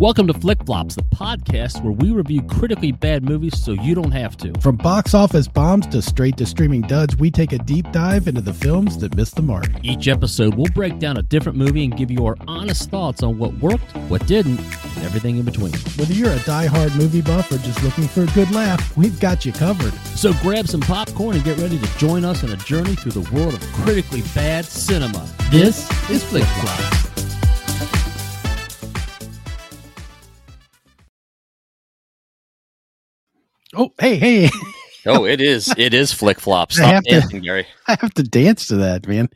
Welcome to Flick Flops, the podcast where we review critically bad movies so you don't have to. From box office bombs to straight to streaming duds, we take a deep dive into the films that missed the mark. Each episode, we'll break down a different movie and give you our honest thoughts on what worked, what didn't, and everything in between. Whether you're a die-hard movie buff or just looking for a good laugh, we've got you covered. So grab some popcorn and get ready to join us on a journey through the world of critically bad cinema. This is Flick Flops. Oh, hey, hey. Oh, it is. It is flick flops. I Stop have to- Gary. I have to dance to that, man.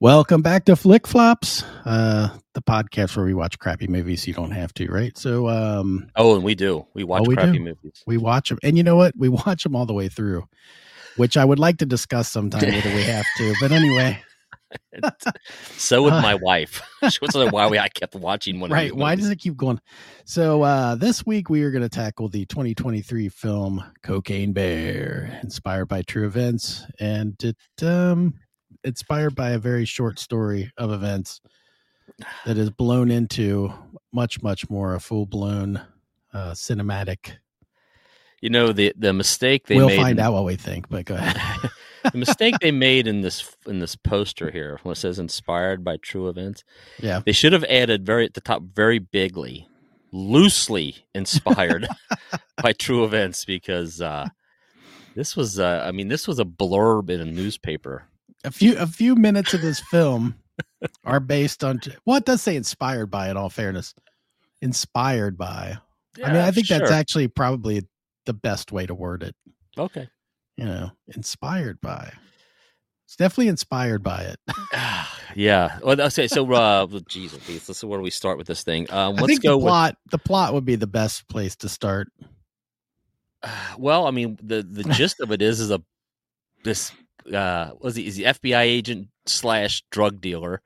Welcome back to Flick Flops, uh, the podcast where we watch crappy movies you don't have to, right? So um, Oh, and we do. We watch we crappy do. movies. we watch them, and you know what? We watch them all the way through, which I would like to discuss sometime whether we have to. But anyway, So would my wife. She to know why we, I kept watching one. right? Why does it keep going? So uh, this week we are going to tackle the 2023 film Cocaine Bear, inspired by true events, and it um, inspired by a very short story of events that is blown into much, much more a full blown uh, cinematic. You know the the mistake they we'll made. find out what we think, but go ahead. The mistake they made in this in this poster here, when it says inspired by true events, yeah, they should have added very at the top, very bigly, loosely inspired by true events, because uh, this was. Uh, I mean, this was a blurb in a newspaper. a few a few minutes of this film are based on well, it does say inspired by. In all fairness, inspired by. I mean, I think that's actually probably the best way to word it. okay. You know, inspired by. It's definitely inspired by it. yeah. Well, okay. So, uh, geez, Louise, let's where do we start with this thing? Um, I let's think go the with. plot. The plot would be the best place to start. Well, I mean, the the gist of it is is a this uh was he is the FBI agent slash drug dealer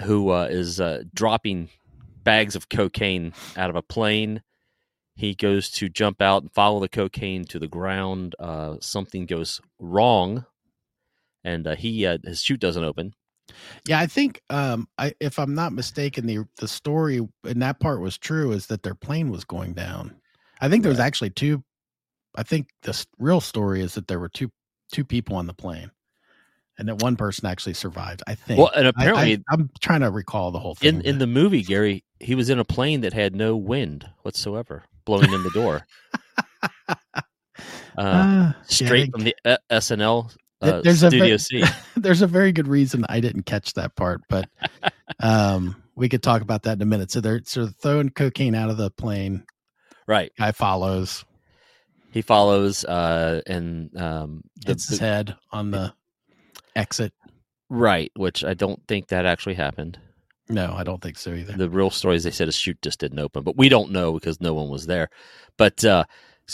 who uh, is uh, dropping bags of cocaine out of a plane. He goes to jump out and follow the cocaine to the ground. Uh, something goes wrong, and uh, he uh, his chute doesn't open. Yeah, I think um I if I'm not mistaken, the the story in that part was true is that their plane was going down. I think there was actually two I think the real story is that there were two two people on the plane. And that one person actually survived. I think. Well, and apparently I, am trying to recall the whole thing. in in the movie, Gary, he was in a plane that had no wind whatsoever blowing in the door. Uh, Ah, yeah, straight from the uh, SNL uh, there's a Studio ve- C. there's a very good reason I didn't catch that part, but um, we could talk about that in a minute. So they're so they're throwing cocaine out of the plane. Right. Guy follows, He follows, uh, and um, the, hits his the- head on the exit. right, which I don't think that actually happened. No, I don't think so either. The real story is they said a chute just didn't open, but we don't know because no one was there. But uh,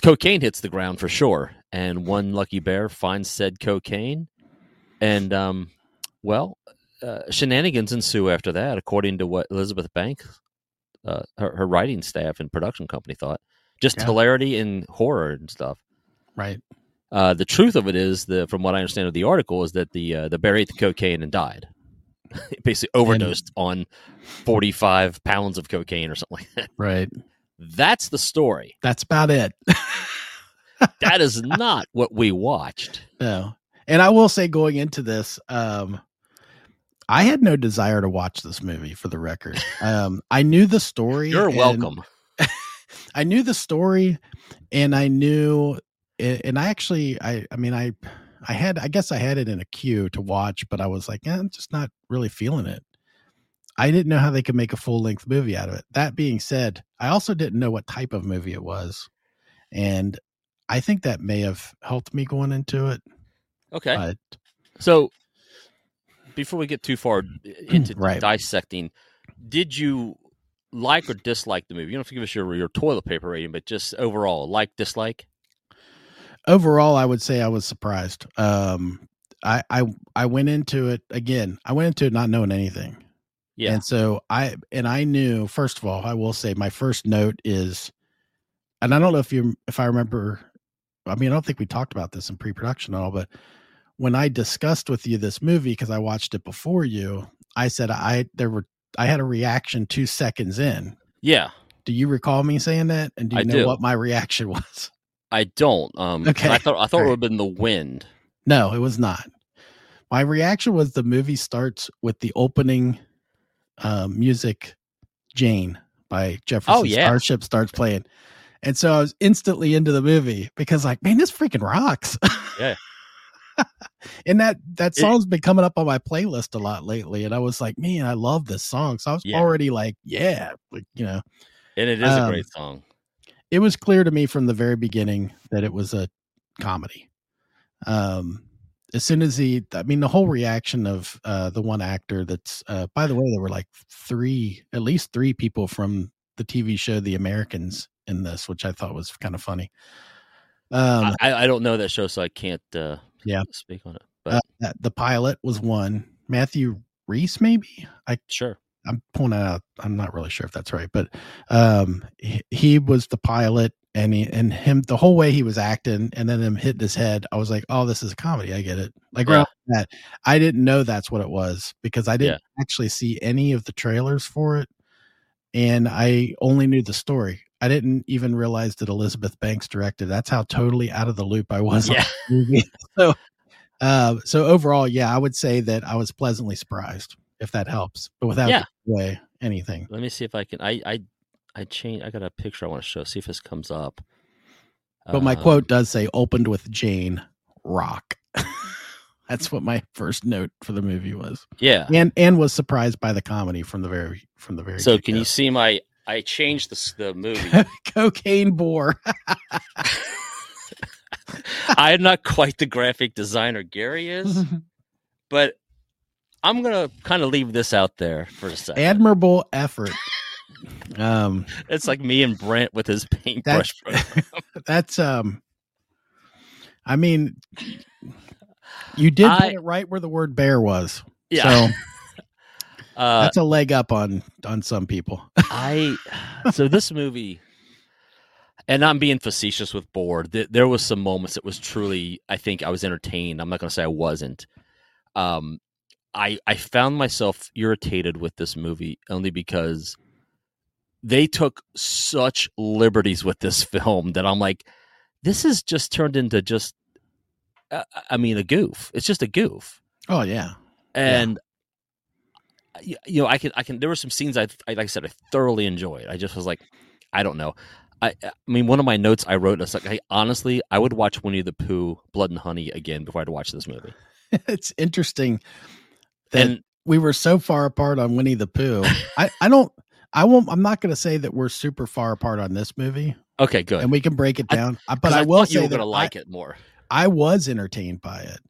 cocaine hits the ground for sure, and one lucky bear finds said cocaine, and um, well, uh, shenanigans ensue after that, according to what Elizabeth Banks, uh, her, her writing staff and production company thought. Just Yeah. hilarity and horror and stuff. Right. Uh, the truth of it is, the from what I understand of the article, is that the uh, the bear ate the cocaine and died. Basically, overdosed on forty five pounds of cocaine or something like that. Right. That's the story. That's about it. That is not what we watched. no. And I will say going into this, um, I had no desire to watch this movie for the record. Um, I knew the story. You're and- welcome. I knew the story and I knew and I actually I I mean I I had I guess I had it in a queue to watch, but I was like, eh, I'm just not really feeling it. I didn't know how they could make a full length movie out of it. That being said, I also didn't know what type of movie it was. And I think that may have helped me going into it. Okay. But So before we get too far into Right. dissecting, did you like or dislike the movie? You don't have to give us your your toilet paper rating, but just overall, like dislike. Overall i would say i was surprised um i i i went into it again i went into it not knowing anything Yeah. and so i and i knew first of all i will say my first note is and i don't know if you if i remember i mean i don't think we talked about this in pre-production at all but when i discussed with you this movie because i watched it before you i said i there were i had a reaction two seconds in yeah. Do you recall me saying that? And do you I know do. what my reaction was? I don't. Um, Okay. I thought I thought it would have been the wind. No, it was not. My reaction was the movie starts with the opening uh, music, Jane by Jefferson Oh, yeah. Starship starts playing. And so I was instantly into the movie because like, man, this freaking rocks. Yeah. and that that It- song's been coming up on my playlist a lot lately. And I was like, man, I love this song. So I was Yeah. already like, yeah, like, you know, And it is a Um, great song. It was clear to me from the very beginning that it was a comedy. Um, as soon as he, I mean, the whole reaction of uh, the one actor that's, uh, by the way, there were like three, at least three people from the TV show The Americans in this, which I thought was kind of funny. Um, I, I don't know that show, so I can't. Uh, Yeah. speak on it. But uh, the pilot was one. Matthew Rhys, maybe. I sure. I'm pulling that out. I'm not really sure if that's right, but um, he, he was the pilot, and he and him the whole way he was acting, and then him hitting his head. I was like, oh, this is a comedy. I get it. Like right off the I didn't know that's what it was because I didn't actually see any of the trailers for it, and I only knew the story. I didn't even realize that Elizabeth Banks directed. That's how totally out of the loop I was. on Yeah. the movie. so, uh, so overall, yeah, I would say that I was pleasantly surprised, if that helps, but without Yeah. away anything. Let me see if I can. I I I change. I got a picture I want to show. See if this comes up. But my Um, quote does say opened with Jane Rock. That's what my first note for the movie was. Yeah. And and was surprised by the comedy from the very from the very So can you see my? I changed the the movie. cocaine bore. I am not quite the graphic designer Gary is, but I'm gonna kind of leave this out there for a second. Admirable effort. Um it's like me and Brent with his paintbrush. program. that's um I mean you did I- put it right where the word bear was. yeah. So uh, that's a leg up on on some people. I so this movie, and I'm being facetious with bored. th- There was some moments that was truly, I think I was entertained. I'm not going to say I wasn't. Um, I I found myself irritated with this movie only because they took such liberties with this film that I'm like, this is just turned into just, uh, I mean, a goof. It's just a goof. Oh yeah. and y- you know i can i can there were some scenes I, I like i said i thoroughly enjoyed. I just was like i don't know. I i mean one of my notes i wrote is like I, honestly i would watch winnie the pooh blood and honey again before i'd watch this movie. It's interesting that and we were so far apart on Winnie the Pooh. I, I don't I won't I'm not gonna say that we're super far apart on this movie okay good and we can break it down. Uh, but 'Cause I, will say you were that gonna I- like it more I was entertained by it.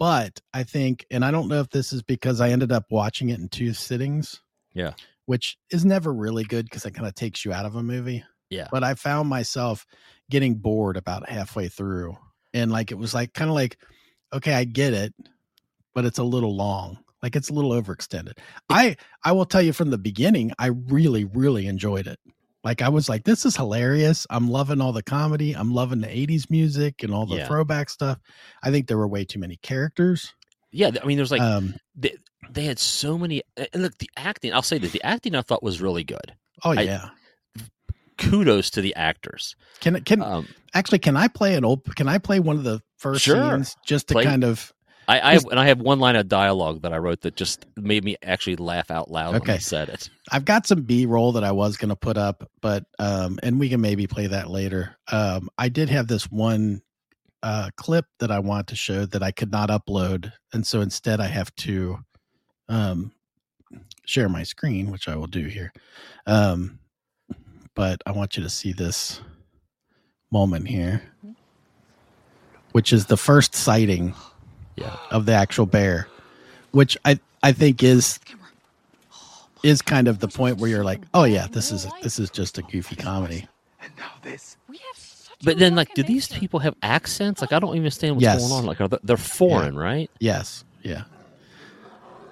But I think, and I don't know if this is because I ended up watching it in two sittings. Yeah. Which is never really good because it kind of takes you out of a movie. Yeah. But I found myself getting bored about halfway through. And like, it was like, kind of like, okay, I get it, but it's a little long. Like it's a little overextended. I, I will tell you from the beginning, I really, really enjoyed it. Like I was like, this is hilarious. I'm loving all the comedy. I'm loving the 80s music and all the Yeah. throwback stuff. I think there were way too many characters. yeah i mean there's like um, they, they had so many and look the acting i'll say that the acting i thought was really good oh I- yeah. kudos to the actors Can can um actually can I play an old? Can I play one of the first Sure. scenes just to Play- kind of? I, I and I have one line of dialogue that I wrote that just made me actually laugh out loud when I Okay. said it. I've got some B roll that I was going to put up, but um, and we can maybe play that later. Um, I did have this one uh clip that I want to show that I could not upload, and so instead I have to um share my screen, which I will do here. Um, but I want you to see this moment here, which is the first sighting Yeah. of the actual bear, which I I think is is kind of the point where you're like, oh yeah, this is this is just a goofy comedy. And now this. We have such a But then, like, do these people have accents? Like, I don't even understand what's Yes. going on. Like, are they, they're foreign, right? Yes, yeah.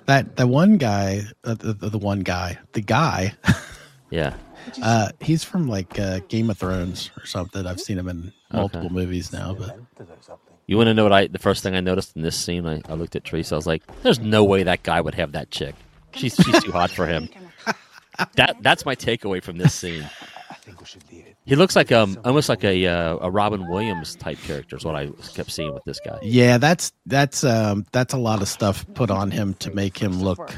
That the one guy, uh, the, the the one guy, the guy, Yeah. uh, he's from like uh, Game of Thrones or something. I've seen him in multiple movies now, but You want to know what I? The first thing I noticed in this scene, I, I looked at Teresa. I was like, "There's no way that guy would have that chick. She's she's too hot for him." That that's my takeaway from this scene. I think we should leave it. He looks like um almost like a uh, a Robin Williams type character is what I kept seeing with this guy. Yeah, that's that's um that's a lot of stuff put on him to make him look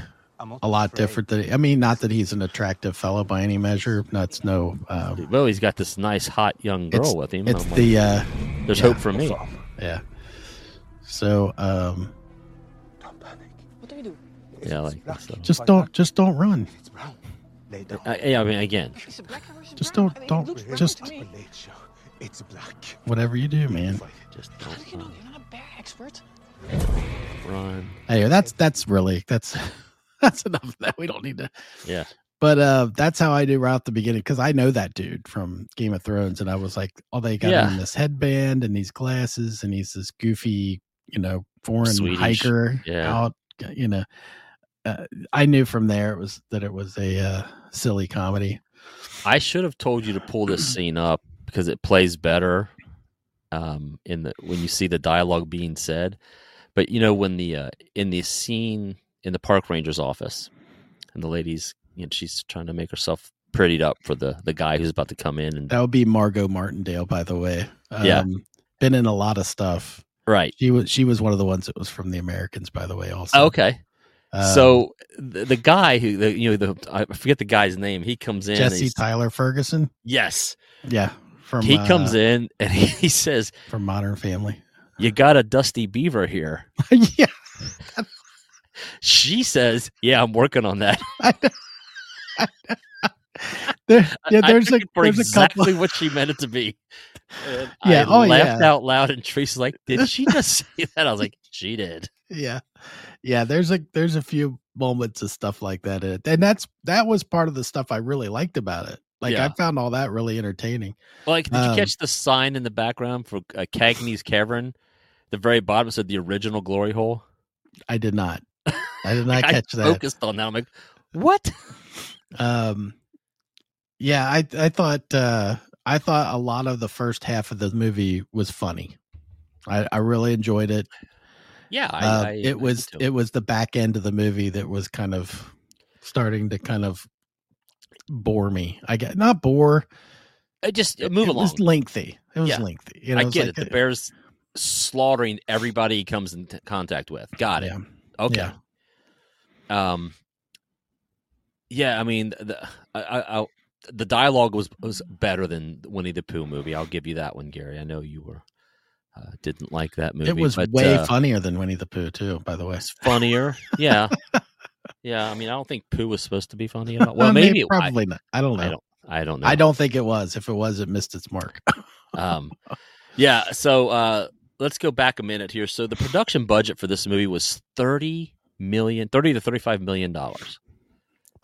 a lot different than I mean, not that he's an attractive fellow by any measure. That's no um Well, he's got this nice hot young girl with him. It's I'm like, the uh there's yeah. hope for me. Yeah. So um Don't panic. What do we do? Yeah, like that just don't just don't run. It's brown. Lay down. Uh, yeah, I mean, again, Is it black versus Just brown? don't- I mean, it don't- looks brown just- to me. It's black. Whatever you do, man. just How do you know, You're not a bear expert. run. Anyway, that's that's really that's that's enough of that. We don't need to Yeah, But uh that's how I do right at the beginning because I know that dude from Game of Thrones, and I was like, oh, they got Yeah. him in this headband and these glasses, and he's this goofy, you know, foreign Swedish. hiker Yeah. out, you know. Uh, I knew from there it was that it was a uh, silly comedy. I should have told you to pull this scene up because it plays better um, in the when you see the dialogue being said. But you know when the uh, in the scene in the park ranger's office, and the lady's you know she's trying to make herself prettied up for the the guy who's about to come in and That would be Margot Martindale, by the way. Um, Yeah. been in a lot of stuff. right. She was she was one of the ones that was from the Americans, by the way. Also, Okay. Um, so the, the guy who the, you know the I forget the guy's name. He comes in. Jesse Tyler Ferguson, yes, yeah, from he comes uh, in and he, he says, from Modern Family. "You got a dusty beaver here." yeah, She says, "Yeah, I'm working on that." I there, yeah, there's a there's a exactly couple. what she meant it to be. And Yeah, I oh, laughed yeah. out loud, and Teresa's like, "Did she just say that?" I was like, "She did." Yeah, yeah. There's a there's a few moments of stuff like that, in it. and that's that was part of the stuff I really liked about it. Like Yeah. I found all that really entertaining. Well, Like, did Um, you catch the sign in the background for uh, Cagney's Cavern? The very bottom said the original glory hole. I did not, I did not I catch that. Focused on that. I'm like, what? Um, yeah, I I thought uh I thought a lot of the first half of the movie was funny. I I really enjoyed it. Yeah, I, Uh, I- I it was it was the back end of the movie that was kind of starting to kind of bore me. I get not bore. It just It, move it along. was lengthy. It was Yeah. lengthy. You know, I get like it. The bear's slaughtering everybody he comes in t- contact with. Got it. Yeah. Okay. Yeah. Um. Yeah, I mean, the I, I, I, the dialogue was was better than Winnie the Pooh movie. I'll give you that one, Gary. I know you were uh, didn't like that movie. It was but, way uh, funnier than Winnie the Pooh too. By the way, It's funnier. Yeah. yeah. I mean, I don't think Pooh was supposed to be funny at all. Well, Uh, maybe it- I- probably not. I don't know. I don't. I don't know. I don't think it was. If it was, it missed its mark. Um, yeah. So uh, let's go back a minute here. So the production budget for this movie was thirty million, thirty to thirty-five million dollars.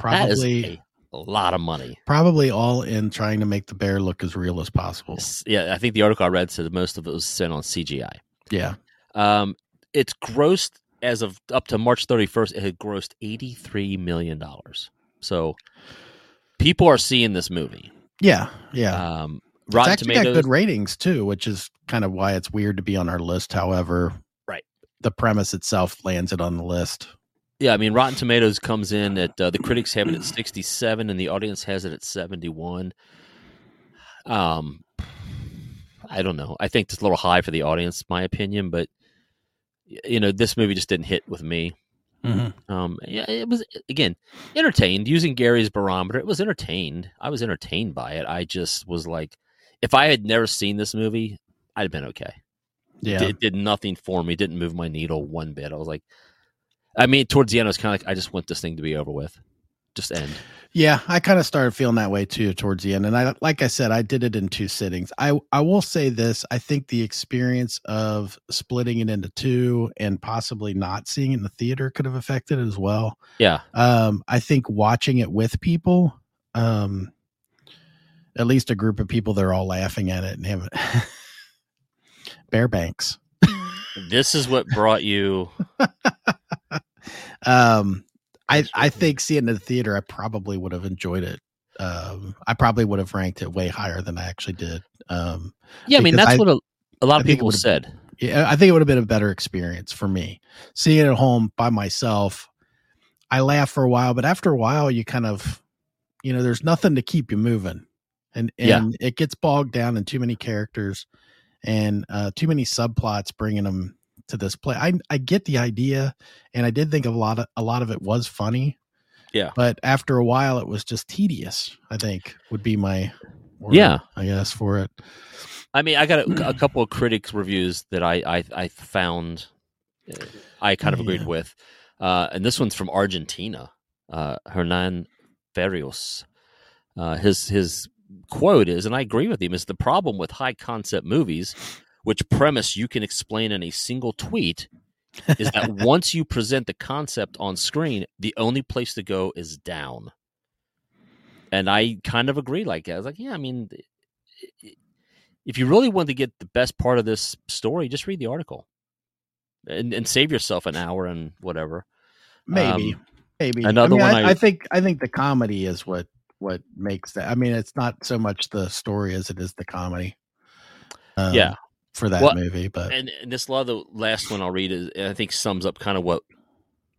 Probably, a lot of money. probably all in trying to make the bear look as real as possible. Yeah, I think the article I read said most of it was sent on CGI. Yeah, Um, it's grossed as of up to March 31st. It had grossed 83 million dollars. So people are seeing this movie. yeah, yeah. Um, it's Rotten actually Tomatoes. got good ratings too, which is kind of why it's weird to be on our list. However, Right. the premise itself lands it on the list. Yeah, I mean, Rotten Tomatoes comes in at uh, the critics have it at 67 and the audience has it at 71. Um, I don't know. I think it's a little high for the audience, my opinion, but you know, this movie just didn't hit with me. Um, yeah, it was again entertained using Gary's barometer. It was entertained. I was entertained by it. I just was like, if I had never seen this movie, I'd have been okay. Yeah, It did nothing for me. Didn't move my needle one bit. I was like, I mean, towards the end, I was kind of like, I just want this thing to be over with, just end. Yeah, I kind of started feeling that way too towards the end, and I like I said, I did it in two sittings. I I will say this: I think the experience of splitting it into two and possibly not seeing it in the theater could have affected it as well. Yeah, Um, I think watching it with people, um, at least a group of people, they're all laughing at it and having Bear Banks. this is what brought you. Um, I I think seeing it in the theater, I probably would have enjoyed it. Um, I probably would have ranked it way higher than I actually did. Um, Yeah, I mean, that's I- what a, a lot of people said. yeah, I think it would have been a better experience for me. Seeing it at home by myself, I laughed for a while, but after a while, you kind of, you know, there's nothing to keep you moving. and Yeah. and it gets bogged down in too many characters and uh, too many subplots bringing them to this play. I I get the idea, and I did think a lot of a lot of it was funny. Yeah. but after a while, it was just tedious. I think would be my word, Yeah. I guess for it. I mean, I got a, a couple of critics reviews that I I, I found uh, I kind of agreed Yeah. with, uh, and this one's from Argentina. Uh, Hernan Ferrios. Uh, his his quote is, and I agree with him, is the problem with high concept movies, which premise you can explain in a single tweet, is that once you present the concept on screen, the only place to go is down. And I kind of agree. Like I was like, yeah, I mean, if you really want to get the best part of this story, just read the article and, and save yourself an hour and whatever. Maybe, Um, maybe another I mean, one I, I- I think I think the comedy is what what makes that. I mean, it's not so much the story as it is the comedy. um, Yeah. For that Well, movie, but And, and this law, the last one I'll read is, I think sums up kind of what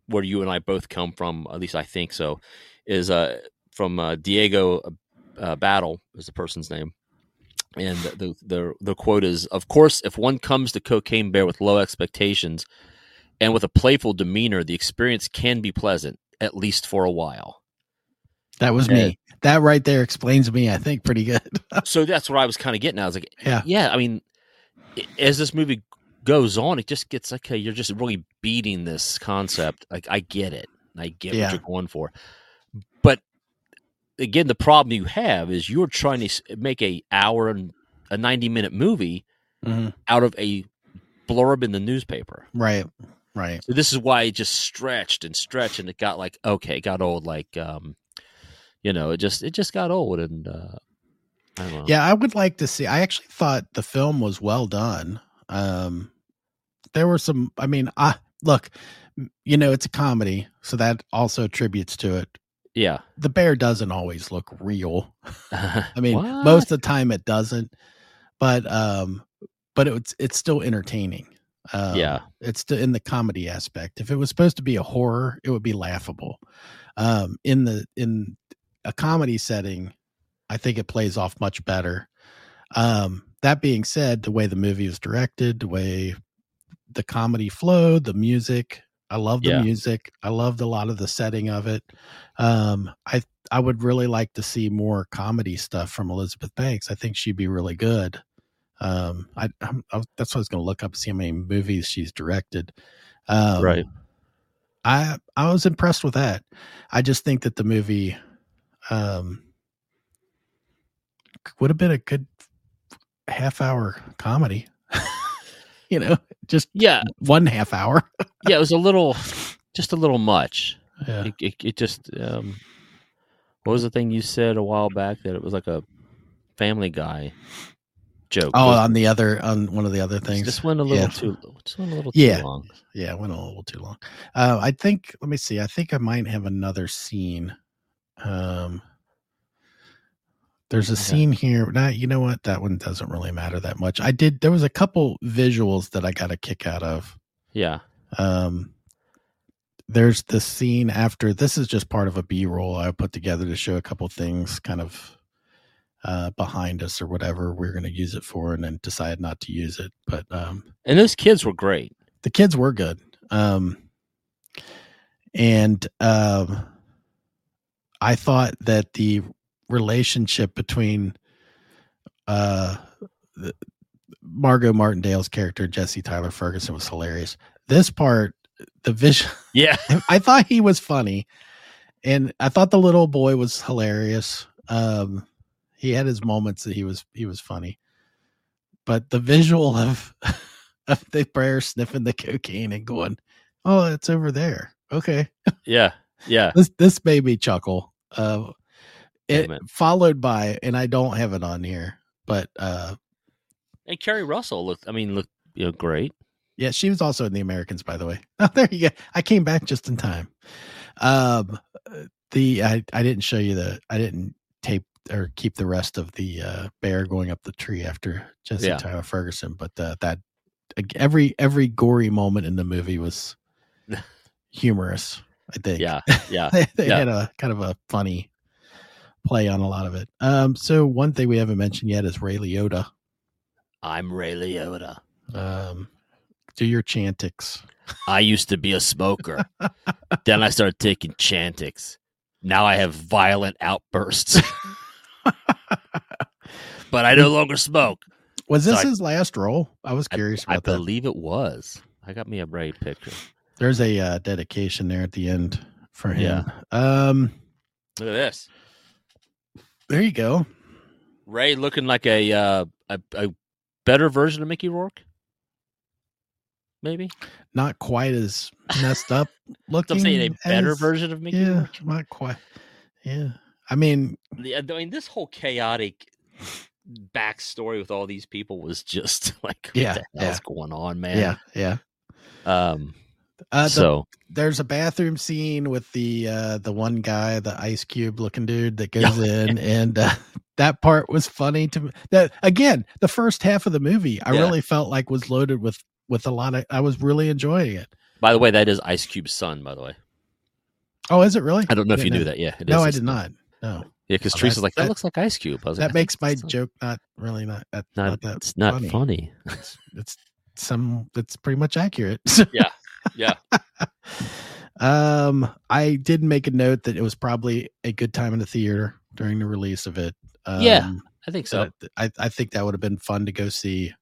where you and I both come from. At least I think so. Is uh from uh, Diego uh, Battle is the person's name, and the the the quote is: "Of course, if one comes to Cocaine Bear with low expectations and with a playful demeanor, the experience can be pleasant, at least for a while." that was yeah. me. That right there explains me. I think pretty good. so that's what I was kind of getting at. I was like, Yeah. yeah. I mean, as this movie goes on, it just gets okay. You're just really beating this concept. Like I get it. I get Yeah. what you're going for, but again, the problem you have is you're trying to make a hour and a 90 minute movie Mhm. out of a blurb in the newspaper. Right, right. So this is why it just stretched and stretched, and it got like okay, it got old. Like um, you know, it just it just got old, and uh, I. Yeah, I would like to see. I actually thought the film was well done. Um, there were some. I mean, I look. You know, it's a comedy, so that also attributes to it. yeah. The bear doesn't always look real. I mean, What? most of the time it doesn't, but um, but it's it's still entertaining. Um, Yeah. it's still in the comedy aspect. If it was supposed to be a horror, it would be laughable. Um, in the in a comedy setting, I think it plays off much better. Um, that being said, the way the movie was directed, the way the comedy flowed, the music, I love the Yeah. music. I loved a lot of the setting of it. Um, I I would really like to see more comedy stuff from Elizabeth Banks. I think she'd be really good. Um, I, I'm, I that's what I was going to look up see how many movies she's directed. Um, Right. I I was impressed with that. I just think that the movie um would have been a good half hour comedy. you know, just Yeah, one half hour. yeah, it was a little, just a little much. Yeah. It, it, it just, um, what was the thing you said a while back that it was like a Family Guy joke? Oh, on the other on one of the other things. just went a little yeah. too, just went a little Yeah. too long. Yeah, it went a little too long. Uh, I think. Let me see. I think I might have another scene. Um, there's a Okay. scene here. Nah, you know what? That one doesn't really matter that much. I did. There was a couple visuals that I got a kick out of. Yeah, Um, there's the scene after. This is just part of a B roll I put together to show a couple things, kind of uh, behind us or whatever we're going to use it for, and then decide not to use it. But um, and those kids were great. the kids were good. Um, and um, I thought that the relationship between uh, the, Margot Martindale's character Jesse Tyler Ferguson was hilarious. This part, the vision, Yeah, I thought he was funny, and I thought the little boy was hilarious. Um, he had his moments that he was he was funny, but the visual of of the bear sniffing the cocaine and going, "Oh, it's over there." Okay, yeah, yeah. this this made me chuckle. Uh, it it. followed by, and I don't have it on here, but uh, And Keri Russell looked, I mean, looked you know great. Yeah, she was also in the Americans, by the way. Oh, there you go. I came back just in time. Um, the I I didn't show you the I didn't tape or keep the rest of the uh, bear going up the tree after Jesse Yeah. Tyler Ferguson, but uh, that every every gory moment in the movie was humorous. I think. Yeah, yeah. they, they yeah. had a kind of a funny play on a lot of it. Um, so one thing we haven't mentioned yet is Ray Liotta. I'm Ray Liotta. Um, do your chantix. I used to be a smoker. then I started taking Chantix. Now I have violent outbursts. but I no longer smoke. Was this So I- his last role? I was curious I, about that. believe it was. I got me a Ray picture. There's a uh, dedication there at the end for him. Um, Look at this. There you go. Ray looking like a uh, a, a better version of Mickey Rourke. Maybe. Not quite as messed up looking. I'm saying a better as- version of Mickey Yeah, Rourke. not quite. Yeah, I mean, The- I mean, this whole chaotic backstory with all these people was just like, what Yeah, the hell's going on, man? yeah, yeah. Um. Uh, the, so there's a bathroom scene with the uh the one guy, the ice cube looking dude that goes in, and uh, that part was funny to me. That again, the first half of the movie, I Yeah. really felt like was loaded with with a lot of. I was really enjoying it. by the way, that is Ice Cube's son. By the way, Oh, is it really? I don't know if you Didn't knew that. Yeah, it No, I did son. not. No, Yeah, because Oh, Teresa's like that, that- looks like Ice Cube. I like, that I makes my joke not really not that not, not that it's not funny. funny. It's, it's some it's pretty much accurate. Yeah. um, I did make a note that it was probably a good time in the theater during the release of it. Um, Yeah, I think so. so I, I think that would have been fun to go see.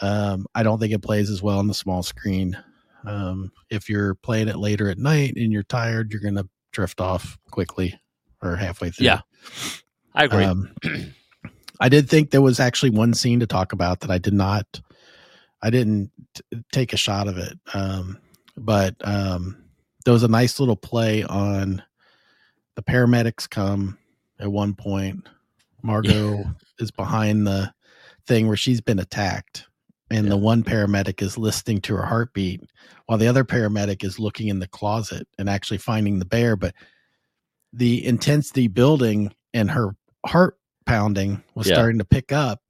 Um, I don't think it plays as well on the small screen. Um, if you're playing it later at night and you're tired, you're gonna drift off quickly or halfway through. Yeah, I agree. Um, I did think there was actually one scene to talk about that I did not, I didn't t- take a shot of it. Um, but um, there was a nice little play on the paramedics come at one point. Margot is behind the thing where she's been attacked, and the one paramedic is listening to her heartbeat while the other paramedic is looking in the closet and actually finding the bear. But the intensity building and her heart pounding was Yeah. starting to pick up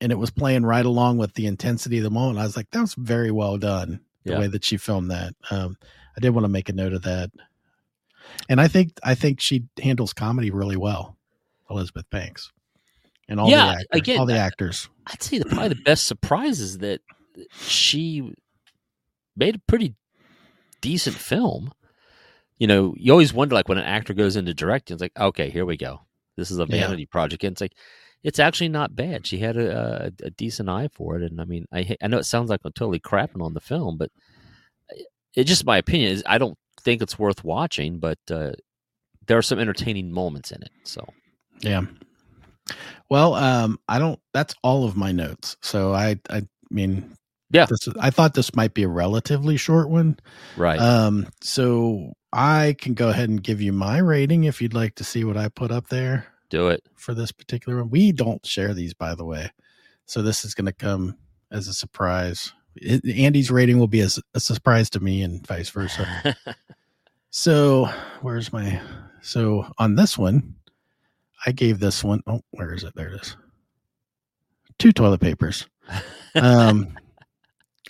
and it was playing right along with the intensity of the moment. I was like, that was very well done the Yeah. way that she filmed that. Um, I did want to make a note of that. And I think I think she handles comedy really well, Elizabeth Banks. And all Yeah, the actors, again, all the I- actors. I'd say the, probably the best surprise is that she made a pretty decent film. You know, you always wonder, like when an actor goes into directing, it's like, okay, here we go. This is a Yeah. vanity project, and it's like, it's actually not bad. She had a, a, a decent eye for it, and I mean, I I know it sounds like I'm totally crapping on the film, but it's just my opinion. Is I don't think it's worth watching, but uh, there are some entertaining moments in it. So Yeah. Well, um, I don't. That's all of my notes. So I, I mean, Yeah. This, I thought this might be a relatively short one. right, Um, so I can go ahead and give you my rating if you'd like to see what I put up there do it. for this particular one. We don't share these, by the way, so this is going to come as a surprise. It, Andy's rating will be as a surprise to me, and vice versa. So where's my so on this one, I gave this one oh where is it? There it is. Two toilet papers. Um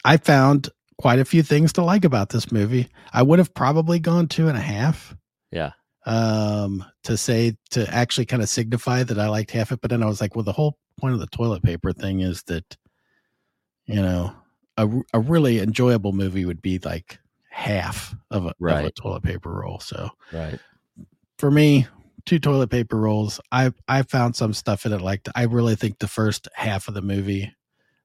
I found quite a few things to like about this movie. I would have probably gone two and a half. Yeah. Um to say to actually kind of signify that I liked half it, but then I was like, well, the whole point of the toilet paper thing is that, you know, a, a really enjoyable movie would be like half of a, of a toilet paper roll. So right. for me, two toilet paper rolls. I I found some stuff in it. Like I really think the first half of the movie,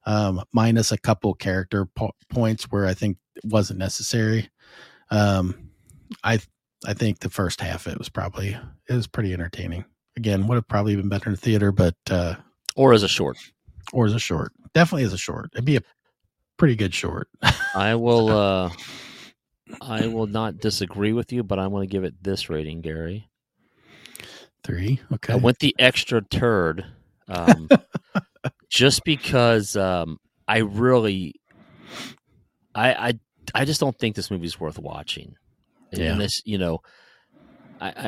um, minus a couple character po- points where I think it wasn't necessary. Um, I I think the first half it was probably it was pretty entertaining. Again, would have probably been better in theater, but uh, Or as a short. or as a short, definitely as a short. It'd be a pretty good short. I will uh I will not disagree with you, but I'm going to give it this rating, Gary. Three, okay. I went the extra turd um just because um I really I I I just don't think this movie's worth watching. And Yeah. this, you know, I, I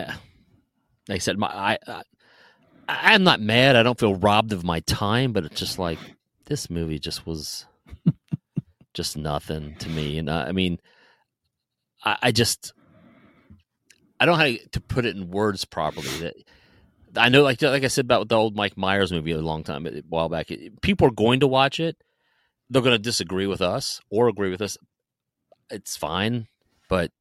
like I said my I, I I'm not mad. I don't feel robbed of my time, but it's just like this movie just was just nothing to me. And uh, I mean, I, I just I don't know how to put it in words properly. That I know, like like I said about the old Mike Myers movie a long time, a while back. it- People are going to watch it. They're going to disagree with us or agree with us. It's fine, but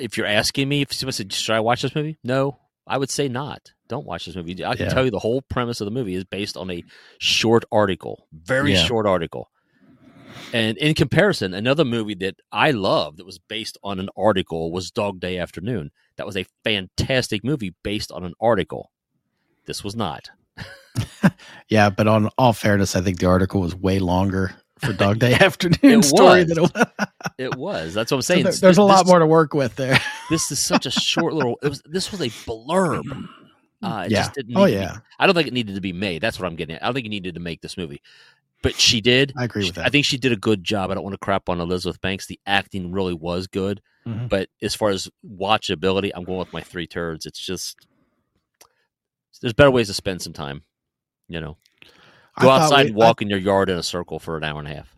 if you're asking me if someone said, "Should I watch this movie?" No, I would say not. Don't watch this movie. I can Yeah. tell you the whole premise of the movie is based on a short article, very Yeah. short article. And in comparison, another movie that I love that was based on an article was Dog Day Afternoon. That was a fantastic movie based on an article. This was not. Yeah, but on all fairness, I think the article was way longer for Dog Day Afternoon It story it was. It was. That's what I'm So saying. there- there's a This- lot more to work with there. This is such a short little. It was. This was a blurb. Uh, it yeah. just didn't Oh to be- yeah, I don't think it needed to be made. That's what I'm getting at. I don't think you needed to make this movie, but she did. I agree She- with that. I think she did a good job. I don't want to crap on Elizabeth Banks. The acting really was good, Mhm. but as far as watchability, I'm going with my three turds. It's just there's better ways to spend some time. You know, go thought outside we- and walk in your yard in a circle for an hour and a half.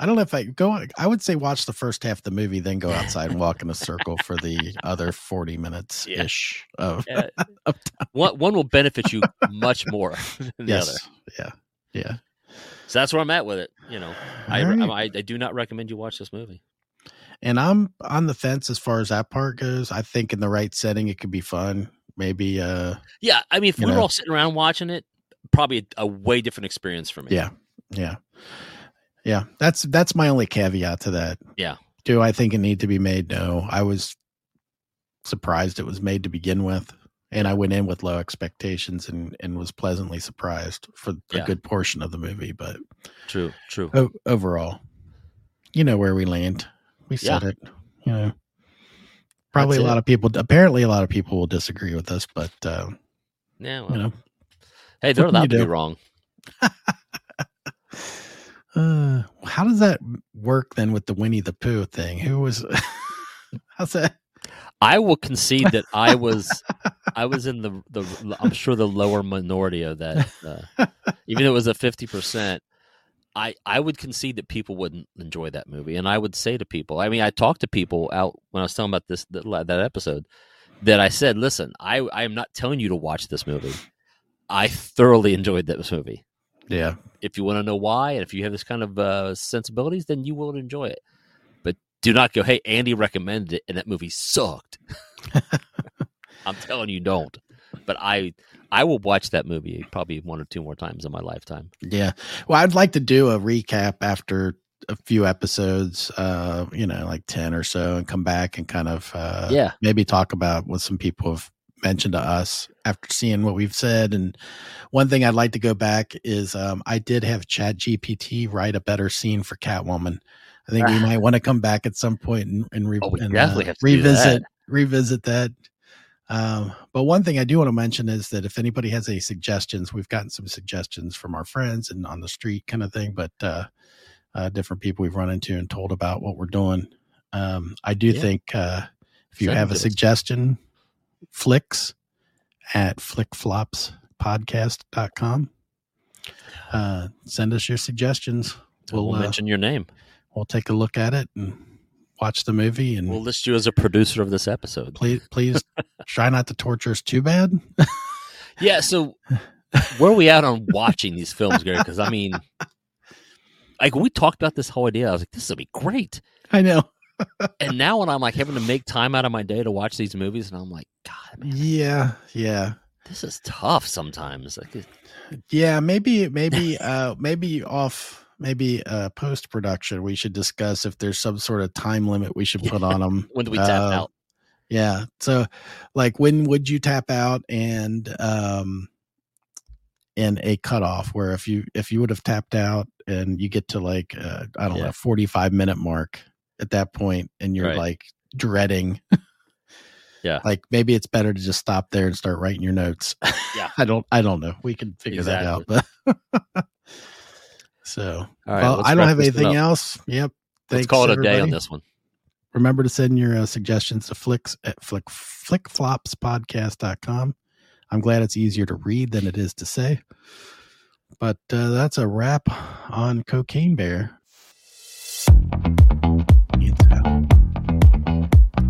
I, I don't know if I go. I would say watch the first half of the movie, then go outside and walk in a circle for the other forty minutes ish of Yeah. one one will benefit you much more than the other. yes, yeah, yeah. So that's where I'm at with it. You know, I, right. I I do not recommend you watch this movie. And I'm on the fence as far as that part goes. I think in the right setting, it could be fun. Maybe, uh, Yeah, I mean, if we were know. all sitting around watching it, probably a, a way different experience for me. yeah, yeah, yeah. That's that's my only caveat to that. Yeah. Do I think it need to be made? No. I was surprised it was made to begin with, and I went in with low expectations and and was pleasantly surprised for a Yeah. good portion of the movie. But true, true. o- overall, you know where we land. We said it. You know, probably That's a it. lot of people. Apparently, a lot of people will disagree with us, but uh, Yeah, well, you know, hey, they're allowed to be wrong. uh, how does that work then with the Winnie the Pooh thing? Who was? how's that? I will concede that I was, I was in the the. I'm sure the lower minority of that. Uh, even though it was a fifty percent, I I would concede that people wouldn't enjoy that movie, and I would say to people, I mean, I talked to people out when I was telling about this that, that episode, that I said, listen, I I am not telling you to watch this movie. I thoroughly enjoyed this movie. Yeah, if you want to know why and if you have this kind of uh, sensibilities then you will enjoy it. But do not go hey andy recommended it and that movie sucked. I'm telling you don't. But i i will watch that movie probably one or two more times in my lifetime. Yeah. Well, I'd like to do a recap after a few episodes, uh, you know, like ten or so, and come back and kind of, uh, yeah. maybe talk about what some people have mentioned to us after seeing what we've said. And one thing I'd like to go back is um, I did have Chat GPT write a better scene for Catwoman. I think we might want to come back at some point and, and, re- Oh, and, uh, have to do revisit that. revisit that. Um, but one thing I do want to mention is that if anybody has any suggestions, we've gotten some suggestions from our friends and on the street kind of thing, but uh, uh, different people we've run into and told about what we're doing. Um, I do Yeah. think uh, if you Send have a suggestion, flicks at flickflopspodcast.com. Uh, send us your suggestions. we'll, We'll, uh, mention your name we'll take a look at it and watch the movie and we'll list you as a producer of this episode please please try not to torture us too bad. yeah so where are we at on watching these films gary because i mean like we talked about this whole idea i was like this will be great I know. And now when I'm like having to make time out of my day to watch these movies, and I'm like, God, man, Yeah, yeah. this is tough sometimes. Like, Yeah, maybe maybe uh maybe off maybe uh post production we should discuss if there's some sort of time limit we should put on them. when do we tap out? Yeah. So like when would you tap out and um and a cutoff where if you if you would have tapped out and you get to like uh, I don't Yeah. know 45 minute mark at that point and you're Right. like dreading Yeah. like maybe it's better to just stop there and start writing your notes Yeah. i don't i don't know we can figure that out but so All right, well, i don't have anything else yep Let's Thanks, call it a day on everybody. this one. remember to send your uh, suggestions to flicks at flick flickflopspodcast.com i'm glad it's easier to read than it is to say but uh, that's a wrap on cocaine bear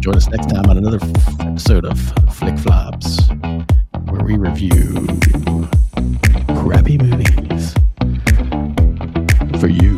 Join us next time on another episode of Flick Flops, where we review crappy movies for you.